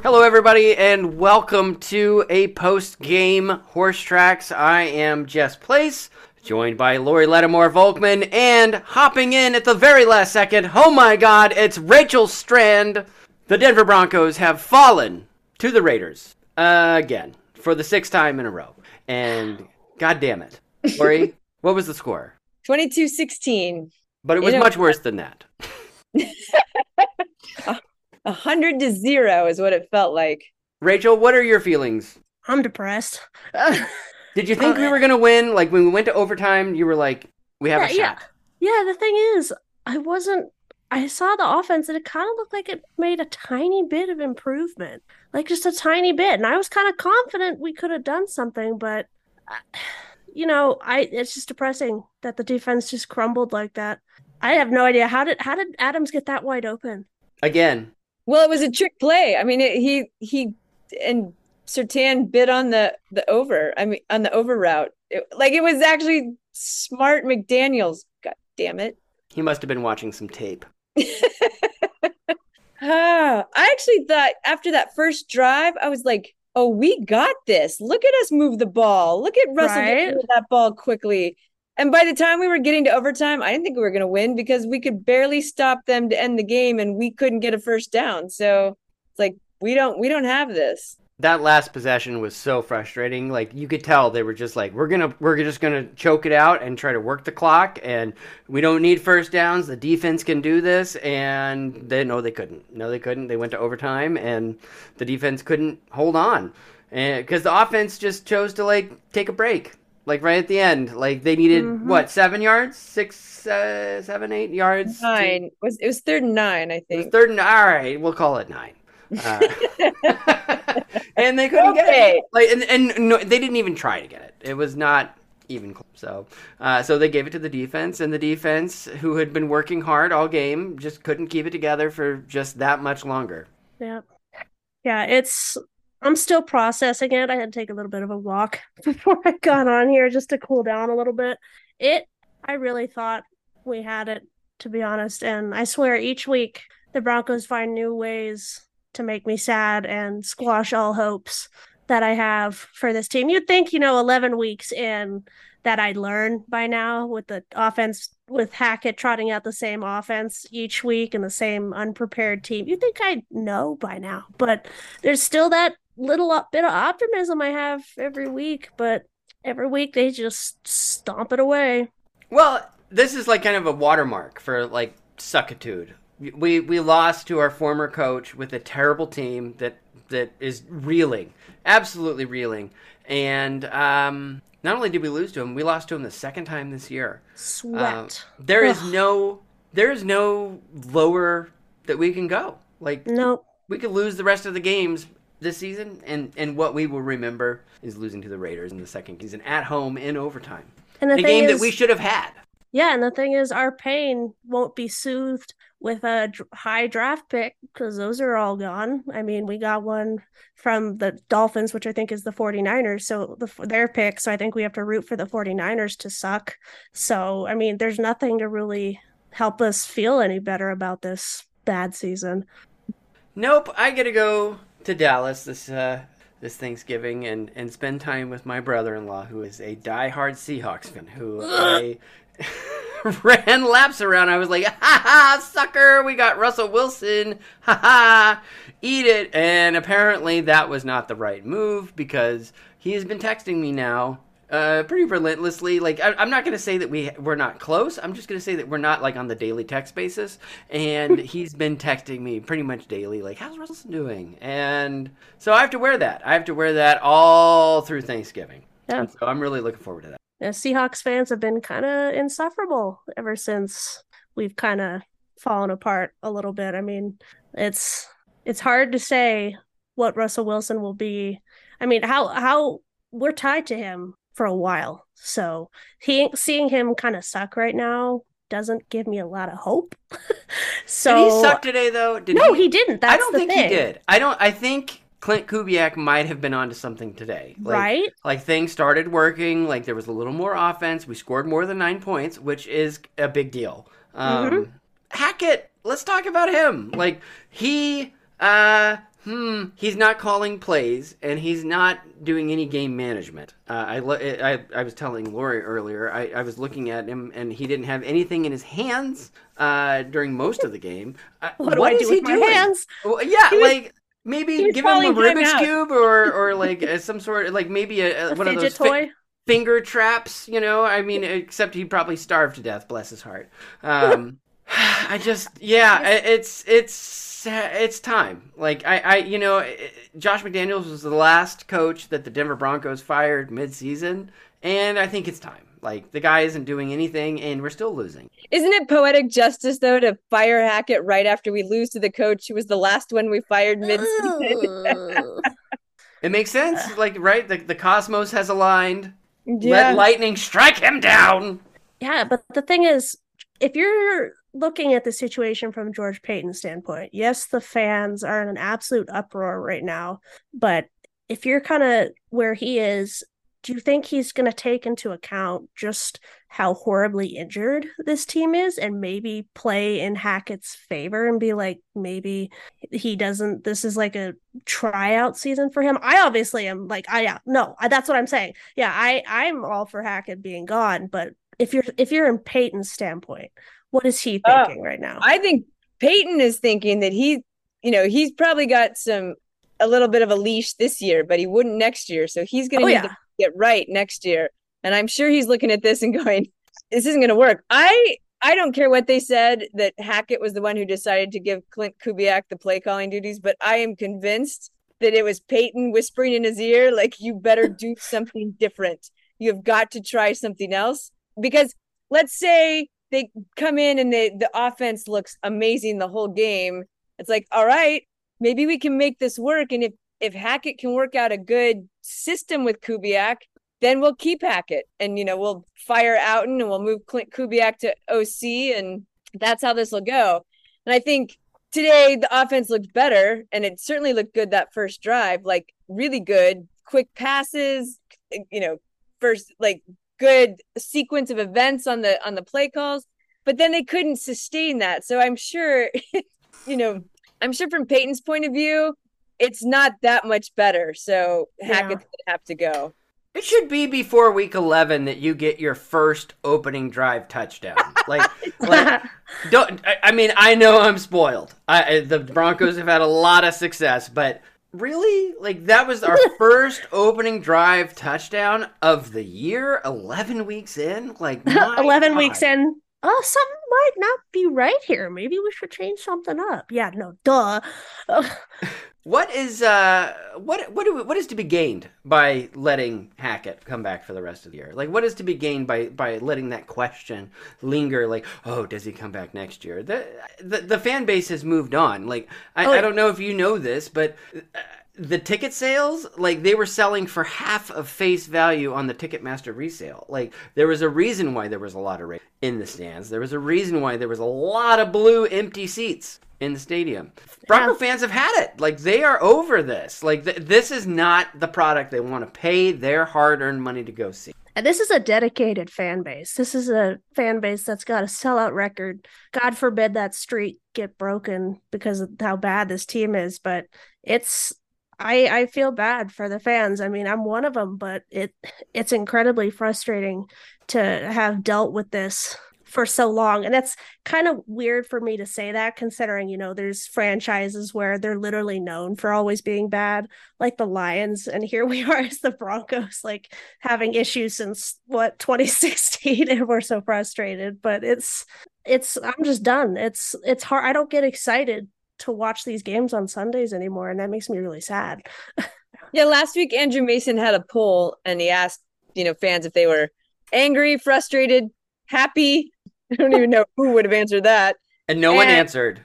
Hello, everybody, and welcome to a post game Horse Tracks. I am Jess Place, joined by Lori Lattimore Volkman, and hopping in at the very last second, oh my god, it's Rachel Strand. The Denver Broncos have fallen to the Raiders again for the sixth time in a row. And god damn it. Lori, what was the score? 22 16. But it was much worse than that. A hundred to zero is what it felt like. Rachel, what are your feelings? I'm depressed. Did you think we were going to win? Like when we went to overtime, you were like, we have yeah, a shot. yeah. Yeah, the thing is, I wasn't I saw the offense and it kind of looked like it made a tiny bit of improvement. Like just a tiny bit. And I was kind of confident we could have done something, but uh, you know, I it's just depressing that the defense just crumbled like that. I have no idea how did how did Adams get that wide open? Again, Well, it was a trick play. I mean, it, he he and Surtain bid on the the over. I mean, on the over route. It, like it was actually smart McDaniel's. God damn it. he must have been watching some tape. Ah, I actually thought after that first drive, I was like, "Oh, we got this! Look at us move the ball. Look at Russell Right? getting that ball quickly." And by the time we were getting to overtime, I didn't think we were going to win because we could barely stop them to end the game, and we couldn't get a first down. So it's like we don't we don't have this. That last possession was so frustrating. Like you could tell they were just like, we're gonna we're just gonna choke it out and try to work the clock, and we don't need first downs. The defense can do this, and they no, they couldn't. No, they couldn't. They went to overtime, and the defense couldn't hold on, and because the offense just chose to like take a break, like right at the end. Like they needed Mhm. what seven yards, six, uh, seven, eight yards. Nine it was it was third and nine, I It was think. third and all right, we'll call it nine. Uh, and they couldn't get it. Like, and, and no, they didn't even try to get it. It was not even close. So, uh, so they gave it to the defense, and the defense, who had been working hard all game, just couldn't keep it together for just that much longer. Yeah. Yeah, it's I'm still processing it. I had to take a little bit of a walk before I got on here just to cool down a little bit. It I really thought we had it, to be honest, and I swear each week the Broncos find new ways to make me sad and squash all hopes that I have for this team. You'd think, you know, 11 weeks in that I'd learn by now with the offense, with Hackett trotting out the same offense each week and the same unprepared team. You'd think I'd know by now, but there's still that little bit of optimism I have every week. But every week they just stomp it away. Well, this is like kind of a watermark for like suckitude. We we lost to our former coach with a terrible team that that is reeling, absolutely reeling. And um, not only did we lose to him, we lost to him the second time this year. Sweat. Uh, there is Ugh. no there is no lower that we can go. Like Nope. we could lose the rest of the games this season, and and what we will remember is losing to the Raiders in the second season at home in overtime. And the a game is, that we should have had. Yeah, and the thing is, our pain won't be soothed with a high draft pick because those are all gone. I mean, we got one from the Dolphins, which I think is the 49ers, so the, their pick. So I think we have to root for the 49ers to suck. So, I mean, there's nothing to really help us feel any better about this bad season. Nope, I got to go to Dallas this uh, this Thanksgiving and and spend time with my brother-in-law, who is a diehard Seahawks fan. Who I ran laps around. I was like, "Ha ha, sucker! We got Russell Wilson. Ha ha, eat it!" And apparently, that was not the right move because he has been texting me now uh, pretty relentlessly. Like I, I'm not going to say that we we're not close. I'm just going to say that we're not like on the daily text basis. And he's been texting me pretty much daily, like, "How's Russell doing?" And so I have to wear that. I have to wear that all through Thanksgiving. Yeah. And so I'm really looking forward to that. Yeah, Seahawks fans have been kind of insufferable ever since we've kind of fallen apart a little bit. I mean, it's it's hard to say what Russell Wilson will be. I mean, how how we're tied to him for a while. So he seeing him kind of suck right now doesn't give me a lot of hope. so did he suck today though? Did no, he, didn't. That's I don't the think thing. he did. I don't. I think Clint Kubiak might have been onto something today. Like, Right? Like things started working. Like there was a little more offense. We scored more than nine points, which is a big deal. Um, Mhm. Hackett, let's talk about him. Like he, uh, hmm, he's not calling plays and he's not doing any game management. Uh, I, lo- I, I was telling Lori earlier. I, I was looking at him and he didn't have anything in his hands uh, during most of the game. Uh, What do I is do he with my hands? Well, yeah, was- like maybe give him a Rubik's cube or or like uh, some sort like maybe a, a one of those fi- toy? finger traps. You know, I mean, except he probably starved to death. Bless his heart. Um, I just yeah, it's it's it's time. Like I I you know, eh, Josh McDaniels was the last coach that the Denver Broncos fired mid-season, and I think it's time. Like the guy isn't doing anything, and we're still losing. Isn't it poetic justice though to fire Hackett right after we lose to the coach who was the last one we fired mid-season? It makes sense. Like right, the the cosmos has aligned. Yeah. Let lightning strike him down. Yeah, but the thing is, if you're looking at the situation from George Paton's standpoint, yes, the fans are in an absolute uproar right now. But if you're kind of where he is, do you think he's going to take into account just how horribly injured this team is and maybe play in Hackett's favor and be like, maybe he doesn't, this is like a tryout season for him? I obviously am like, I, yeah, no, I- that's what I'm saying. Yeah, I, I'm all for Hackett being gone, but if you're, if you're in Paton's standpoint, what is he Oh, thinking right now? I think Paton is thinking that he, you know, he's probably got some a little bit of a leash this year, but he wouldn't next year. So he's going Oh, yeah. to get right next year. And I'm sure he's looking at this and going, "This isn't going to work." I I don't care what they said that Hackett was the one who decided to give Clint Kubiak the play calling duties, but I am convinced that it was Paton whispering in his ear, like, "You better do something different. You have got to try something else." Because let's say they come in and they the offense looks amazing the whole game. It's like, all right, maybe we can make this work. And if if Hackett can work out a good system with Kubiak, then we'll keep Hackett and you know we'll fire Outten and we'll move Clint Kubiak to OC and that's how this will go. And I think today the offense looked better and it certainly looked good that first drive, like really good, quick passes, you know, first like good sequence of events on the on the play calls, but then they couldn't sustain that. So I'm sure you know, I'm sure from Paton's point of view, it's not that much better. So Hackett's gonna have to go. It should be before week 11 that you get your first opening drive touchdown. Like, like don't. I, I mean, I know I'm spoiled. I, I- the Broncos have had a lot of success, but Really? Like that was our first opening drive touchdown of the year, 11 weeks in? Like 11 God. weeks in. Oh, something might not be right here. Maybe we should change something up. Yeah, no, duh. What is uh what what do we, what is to be gained by letting Hackett come back for the rest of the year? Like what is to be gained by by letting that question linger like, "Oh, does he come back next year?" The the, the fan base has moved on. Like I, Oh, I don't know if you know this, but uh, the ticket sales, like they were selling for half of face value on the Ticketmaster resale. Like there was a reason why there was a lot of rate in the stands. There was a reason why there was a lot of blue empty seats in the stadium. Bronco fans have had it. Like they are over this. Like th- this is not the product they want to pay their hard-earned money to go see. And this is a dedicated fan base. This is a fan base that's got a sellout record. God forbid that streak get broken because of how bad this team is, but it's I I feel bad for the fans. I mean, I'm one of them, but it it's incredibly frustrating to have dealt with this for so long. And that's kind of weird for me to say that considering, you know, there's franchises where they're literally known for always being bad, like the Lions, and here we are as the Broncos like having issues since what 2016 and we're so frustrated, but it's it's I'm just done. It's it's hard. I don't get excited to watch these games on Sundays anymore and that makes me really sad. Yeah, last week Andrew Mason had a poll and he asked, you know, fans if they were angry, frustrated, happy. I don't even know who would have answered that. And no one answered.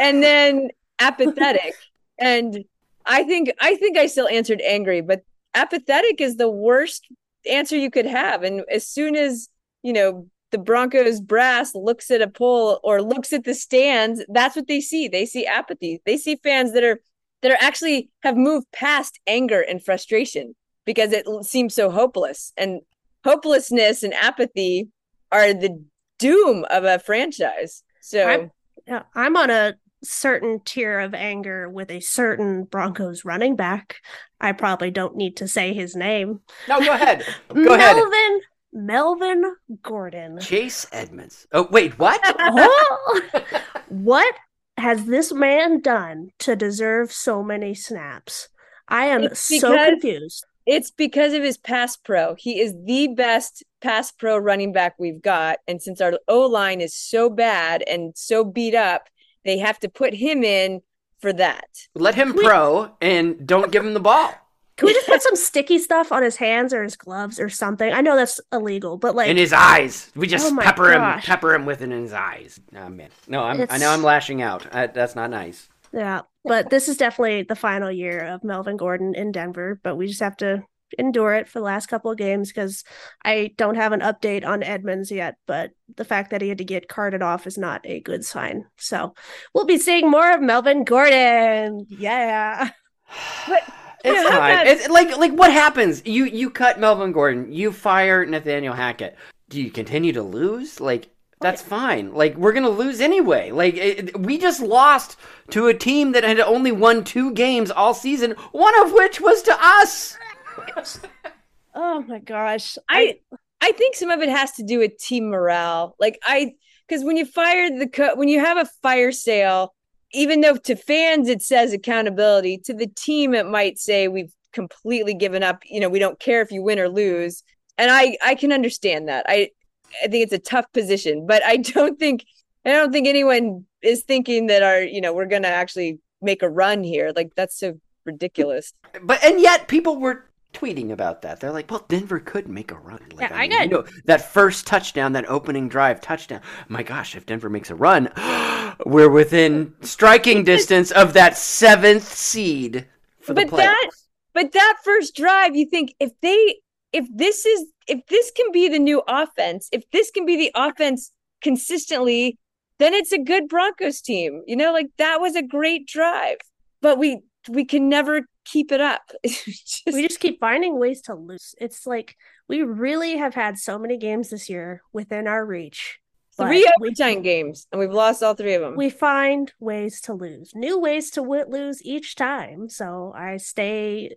And then apathetic. and I think I think I still answered angry, but apathetic is the worst answer you could have. And as soon as, you know, the Broncos brass looks at a poll or looks at the stands, that's what they see. They see apathy. They see fans that are that are actually have moved past anger and frustration because it seems so hopeless. And hopelessness and apathy are the doom of a franchise. So I'm, yeah, I'm on a certain tier of anger with a certain Broncos running back. I probably don't need to say his name. No, go ahead. Go ahead. Melvin Melvin Gordon. Chase Edmonds. Oh, wait, what? Oh! what has this man done to deserve so many snaps? I am It's so confused. It's because of his pass pro. He is the best pass pro running back we've got. And since our O line is so bad and so beat up, they have to put him in for that. Let him pro and don't give him the ball. Can we just put some sticky stuff on his hands or his gloves or something? I know that's illegal, but like in his eyes. We just Oh pepper him, pepper him with it in his eyes. Oh man, no, I'm, I know I'm lashing out. I, that's not nice. Yeah, but this is definitely the final year of Melvin Gordon in Denver, but we just have to endure it for the last couple of games because I don't have an update on Edmonds yet, but the fact that he had to get carted off is not a good sign. So we'll be seeing more of Melvin Gordon. Yeah. It's Yeah, fine. It's like like what happens? You you cut Melvin Gordon. You fire Nathaniel Hackett. Do you continue to lose? Like that's fine. Like we're gonna lose anyway. Like it, we just lost to a team that had only won two games all season, one of which was to us. Oh my gosh. I I think some of it has to do with team morale. Like I because when you fire the co- when you have a fire sale, even though to fans it says accountability, to the team it might say we've completely given up. You know, we don't care if you win or lose. And I I can understand that. I I think it's a tough position, but I don't think I don't think anyone is thinking that our you know we're gonna actually make a run here. Like that's so ridiculous. But and yet people were tweeting about that. They're like, "Well, Denver could make a run." Like, Yeah, I mean, got- you know, that first touchdown, that opening drive touchdown. My gosh, if Denver makes a run, we're within striking distance of that seventh seed for the but playoffs. that but that first drive you think if they if this is if this can be the new offense if this can be the offense consistently then it's a good broncos team you know like that was a great drive but we we can never keep it up just- we just keep finding ways to lose. It's like we really have had so many games this year within our reach. Three overtime games and we've lost all three of them we find ways to lose, new ways to w- lose each time. So I stay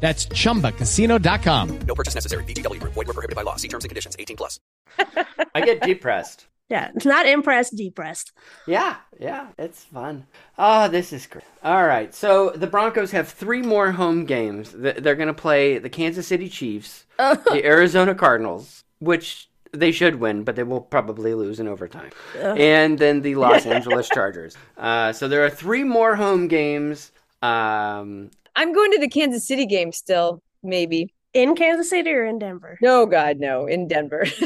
That's chumbacasino.com. No purchase necessary. VGW Group. Void were prohibited by law. See terms and conditions. 18 plus. I get depressed. Yeah, it's not impressed, depressed. Yeah, yeah, it's fun. Oh, this is great. All right, so the Broncos have three more home games. They're going to play the Kansas City Chiefs, the Arizona Cardinals, which they should win, but they will probably lose in overtime, Ugh. and then the Los Angeles Chargers. Uh, so there are three more home games. Um, I'm going to the Kansas City game still, maybe. In Kansas City or in Denver? No, God, no, in Denver.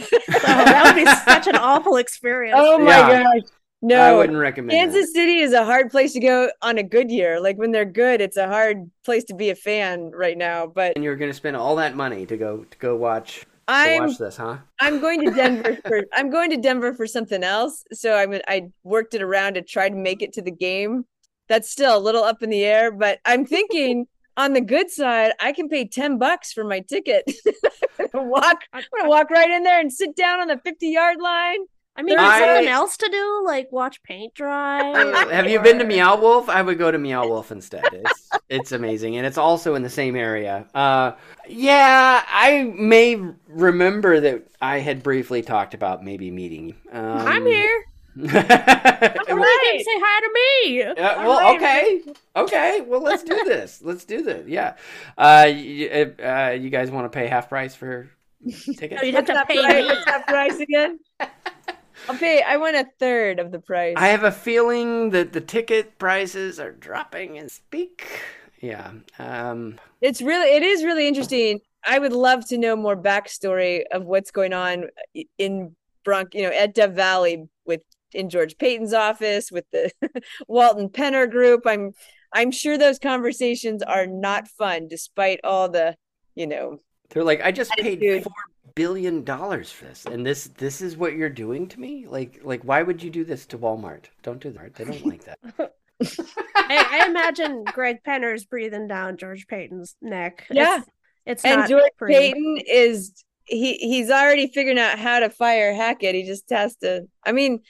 Oh, that would be such an awful experience. Oh my Yeah. gosh. No, I wouldn't recommend it. Kansas City is a hard place to go on a good year. Like when they're good, it's a hard place to be a fan right now. But and you're going to spend all that money to go to go watch. I'm watch this, huh? I'm going to Denver for I'm going to Denver for something else. So I I worked it around to try to make it to the game. That's still a little up in the air, but I'm thinking on the good side, I can pay 10 bucks for my ticket. I'm walk I'm gonna walk right in there and sit down on the 50 yard line. I mean, I- there's something else to do, like watch paint dry. Have you been to Meow Wolf? I would go to Meow Wolf instead. It's it's amazing, and it's also in the same area. Uh, yeah, I may remember that I had briefly talked about maybe meeting. Um, I'm here. Yeah, Come on, say hi to me. well, okay, okay. Well, let's do this. Let's do this. Yeah. Uh, you, uh, you guys want to pay half price for tickets? you'd have to pay price? me. What's price again? I'll pay I want a third of the price. I have a feeling that the ticket prices are dropping and speak. Yeah. Um, It's really it is really interesting. I would love to know more backstory of what's going on in Bronx, you know, at Dove Valley with in George Paton's office with the Walton Penner group. I'm I'm sure those conversations are not fun despite all the, you know, They're like, I just paid four billion dollars for this, and this this is what you're doing to me. Like like why would you do this to Walmart? Don't do that. They don't like that. I, I imagine Greg Penner's breathing down George Paton's neck. Yeah. It's, it's and not George pretty. Paton is he he's already figuring out how to fire Hackett. He just has to. I mean,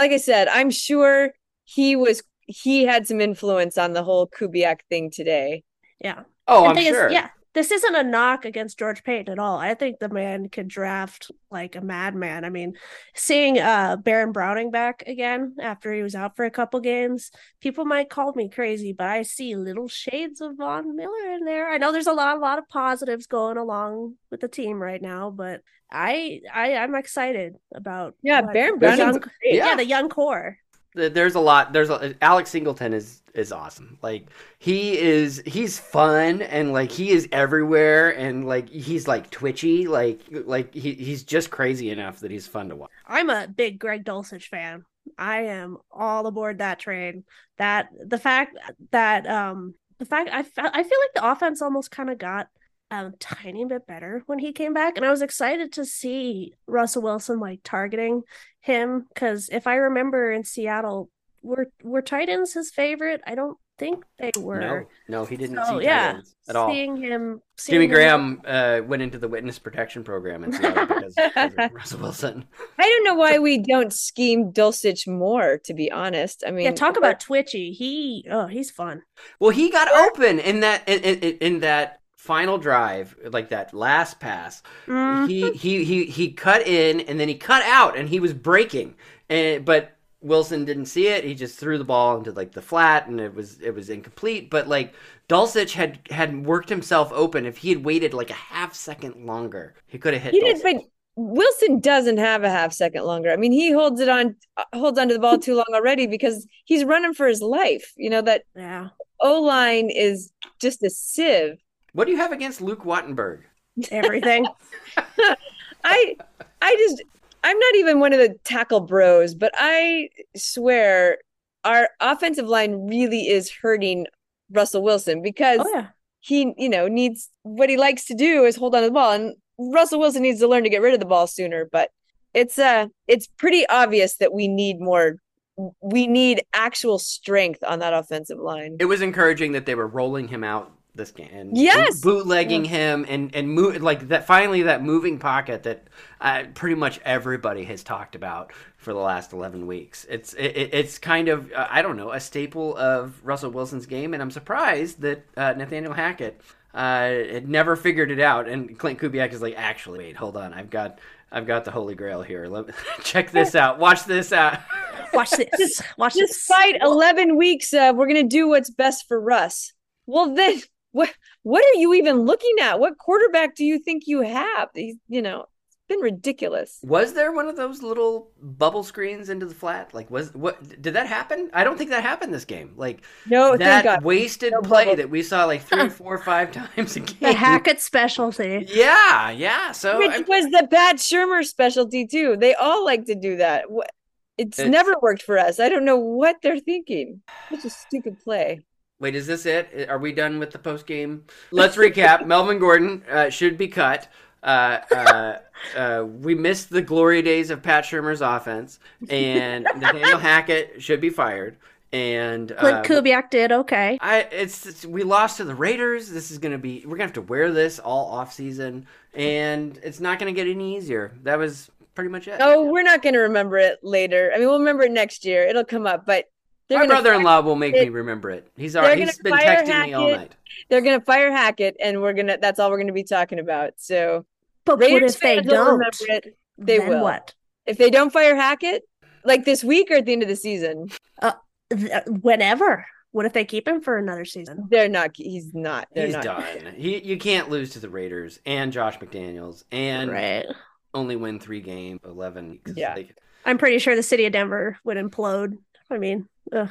like I said, I'm sure he was he had some influence on the whole Kubiak thing today. Yeah. Oh, The I'm thing is, sure. yeah, this isn't a knock against George Paton at all. I think the man could draft like a madman. I mean, seeing uh Baron Browning back again after he was out for a couple games, people might call me crazy, but I see little shades of Von Miller in there. I know there's a lot, a lot of positives going along with the team right now, but I, I, I'm excited about Yeah, Baron the Browning's young- great. yeah, Yeah. the young core. Th- There's a lot. There's a, Alex Singleton is is awesome. Like he is he's fun and like he is everywhere and like he's like twitchy. Like like he he's just crazy enough that he's fun to watch. I'm a big Greg Dulcich fan. I am all aboard that train. That the fact that um the fact I I feel like the offense almost kind of got a tiny bit better when he came back, and I was excited to see Russell Wilson like targeting him because if I remember in Seattle, were were tight ends his favorite? I don't think they were. No, no, he didn't So, see tight yeah, ends at all. Seeing him, seeing Jimmy him- Graham uh, went into the witness protection program in Seattle because, because of Russell Wilson. I don't know why we don't scheme Dulcich more. To be honest, I mean, Yeah, talk about twitchy. He oh, he's fun. Well, he got open in that in, in, in that final drive, like that last pass. Mhm. He he he he cut in and then he cut out and he was breaking, and but Wilson didn't see it. He just threw the ball into like the flat and it was it was incomplete. But like Dulcich had had worked himself open. If he had waited like a half second longer, he could have hit. he did, Dulcich. but Wilson doesn't have a half second longer. I mean, he holds it on, uh, holds onto the ball too long already because he's running for his life. You know that Yeah. O line is just a sieve. What do you have against Luke Wattenberg? Everything. I, I just, I'm not even one of the tackle bros, but I swear our offensive line really is hurting Russell Wilson because Oh yeah. he, you know, needs what he likes to do is hold on to the ball. And Russell Wilson needs to learn to get rid of the ball sooner. But it's uh it's pretty obvious that we need more we need actual strength on that offensive line. It was encouraging that they were rolling him out this game and Yes! bootlegging him and and move like that finally that moving pocket that uh, pretty much everybody has talked about for the last 11 weeks it's it, it- it's kind of uh, i don't know a staple of russell wilson's game and i'm surprised that uh, nathaniel hackett uh, had never figured it out and clint kubiak is like actually wait hold on i've got i've got the holy grail here Let check this out watch this out Watch this. Watch this. Despite 11 weeks of we're going to do what's best for Russ. Well, then what what are you even looking at? What quarterback do you think you have? He's, you know, it's been ridiculous. Was there one of those little bubble screens into the flat? Like, was what did that happen? I don't think that happened this game. Like, No, thank that God. wasted No play bubble. that we saw like three, four, five times a game. The Hackett specialty. Yeah, yeah. So Which I- was the Pat Shurmur specialty too. They all like to do that. Wh- It's, It's- never worked for us. I don't know what they're thinking. It's a stupid play. Wait, is this it? Are we done with the post game? Let's recap. Melvin Gordon uh, should be cut. Uh, uh, uh, we missed the glory days of Pat Shurmur's offense, and Nathaniel Hackett should be fired. And Clint uh, Kubiak did okay. I it's, it's we lost to the Raiders. This is gonna be we're gonna have to wear this all off season, and it's not gonna get any easier. That was pretty much it. Oh, we're not going to remember it later. I mean, we'll remember it next year. It'll come up, but they're My brother-in-law will make it- me remember it. He's they're already he's been texting me all Hackett. night. They're going to fire Hackett, and we're gonna. That's all we're going to be talking about. So, But what Raiders if they don't? remember it. They Then will. what? If they don't fire Hackett, like this week or at the end of the season, uh, Th- uh, Whenever. What if they keep him for another season? they're not. He's not. They're He's not. done. He you can't lose to the Raiders and Josh McDaniels and Right. only win three games, eleven. Yeah. They, I'm pretty sure the city of Denver would implode. I mean, ugh.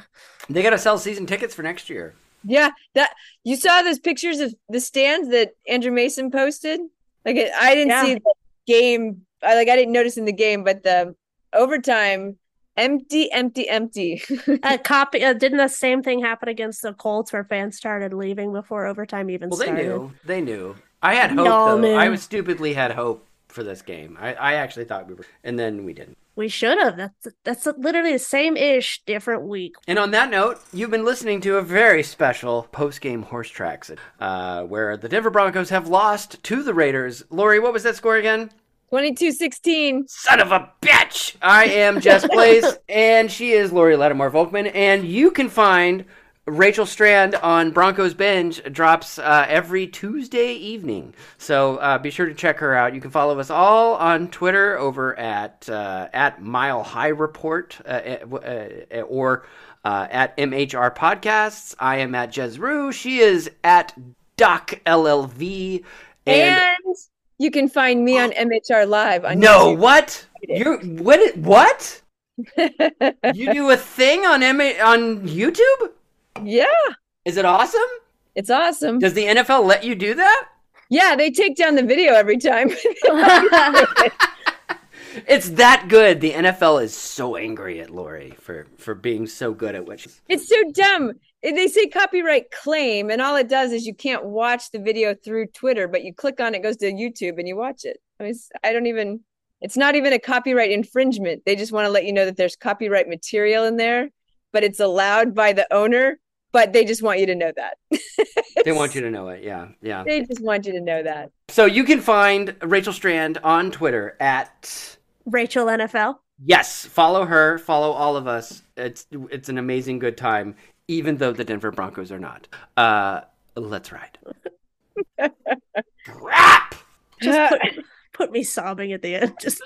they got to sell season tickets for next year. Yeah, that you saw those pictures of the stands that Andrew Mason posted. Like it- I didn't Yeah. see the game. I like I didn't notice in the game, but the overtime, empty, empty, empty. a copy. Uh, didn't the same thing happen against the Colts, where fans started leaving before overtime even started? They knew. They knew. I had hope Y'all though. I was stupidly had hope for this game. I, I actually thought we were, and then we didn't. We should have. That's that's literally the same ish, different week. And on that note, you've been listening to a very special post-game horse tracks, uh, where the Denver Broncos have lost to the Raiders. Lori, what was that score again? 22-16. Son of a bitch! I am Jess Blaze, and she is Lori Lattimore Volkman, and you can find Rachel Strand on Broncos Binge drops uh, every Tuesday evening. So uh, be sure to check her out. You can follow us all on Twitter over at uh, at Mile High Report uh, uh, uh, or uh, at MHR Podcasts. I am at Jez Rue. She is at Doc LLV. And, you can find me on MHR Live on no, YouTube. what? You what? What? you do a thing on M- on YouTube? Yeah, Is it awesome? it's awesome. Does the NFL let you do that? yeah, they take down the video every time. It's that good. The NFL is so angry at Lori for for being so good at what she. It's so dumb. They say copyright claim, and all it does is you can't watch the video through Twitter, but you click on it, it goes to YouTube, and you watch it. I mean, I don't even. It's not even a copyright infringement. They just want to let you know that there's copyright material in there, but it's allowed by the owner. But they just want you to know that. They want you to know it. Yeah, yeah. They just want you to know that. So you can find Rachel Strand on Twitter at Rachel NFL. yes. Follow her. Follow all of us. It's it's an amazing good time, even though the Denver Broncos are not. Uh, let's ride. Crap. Just put, put me sobbing at the end. Just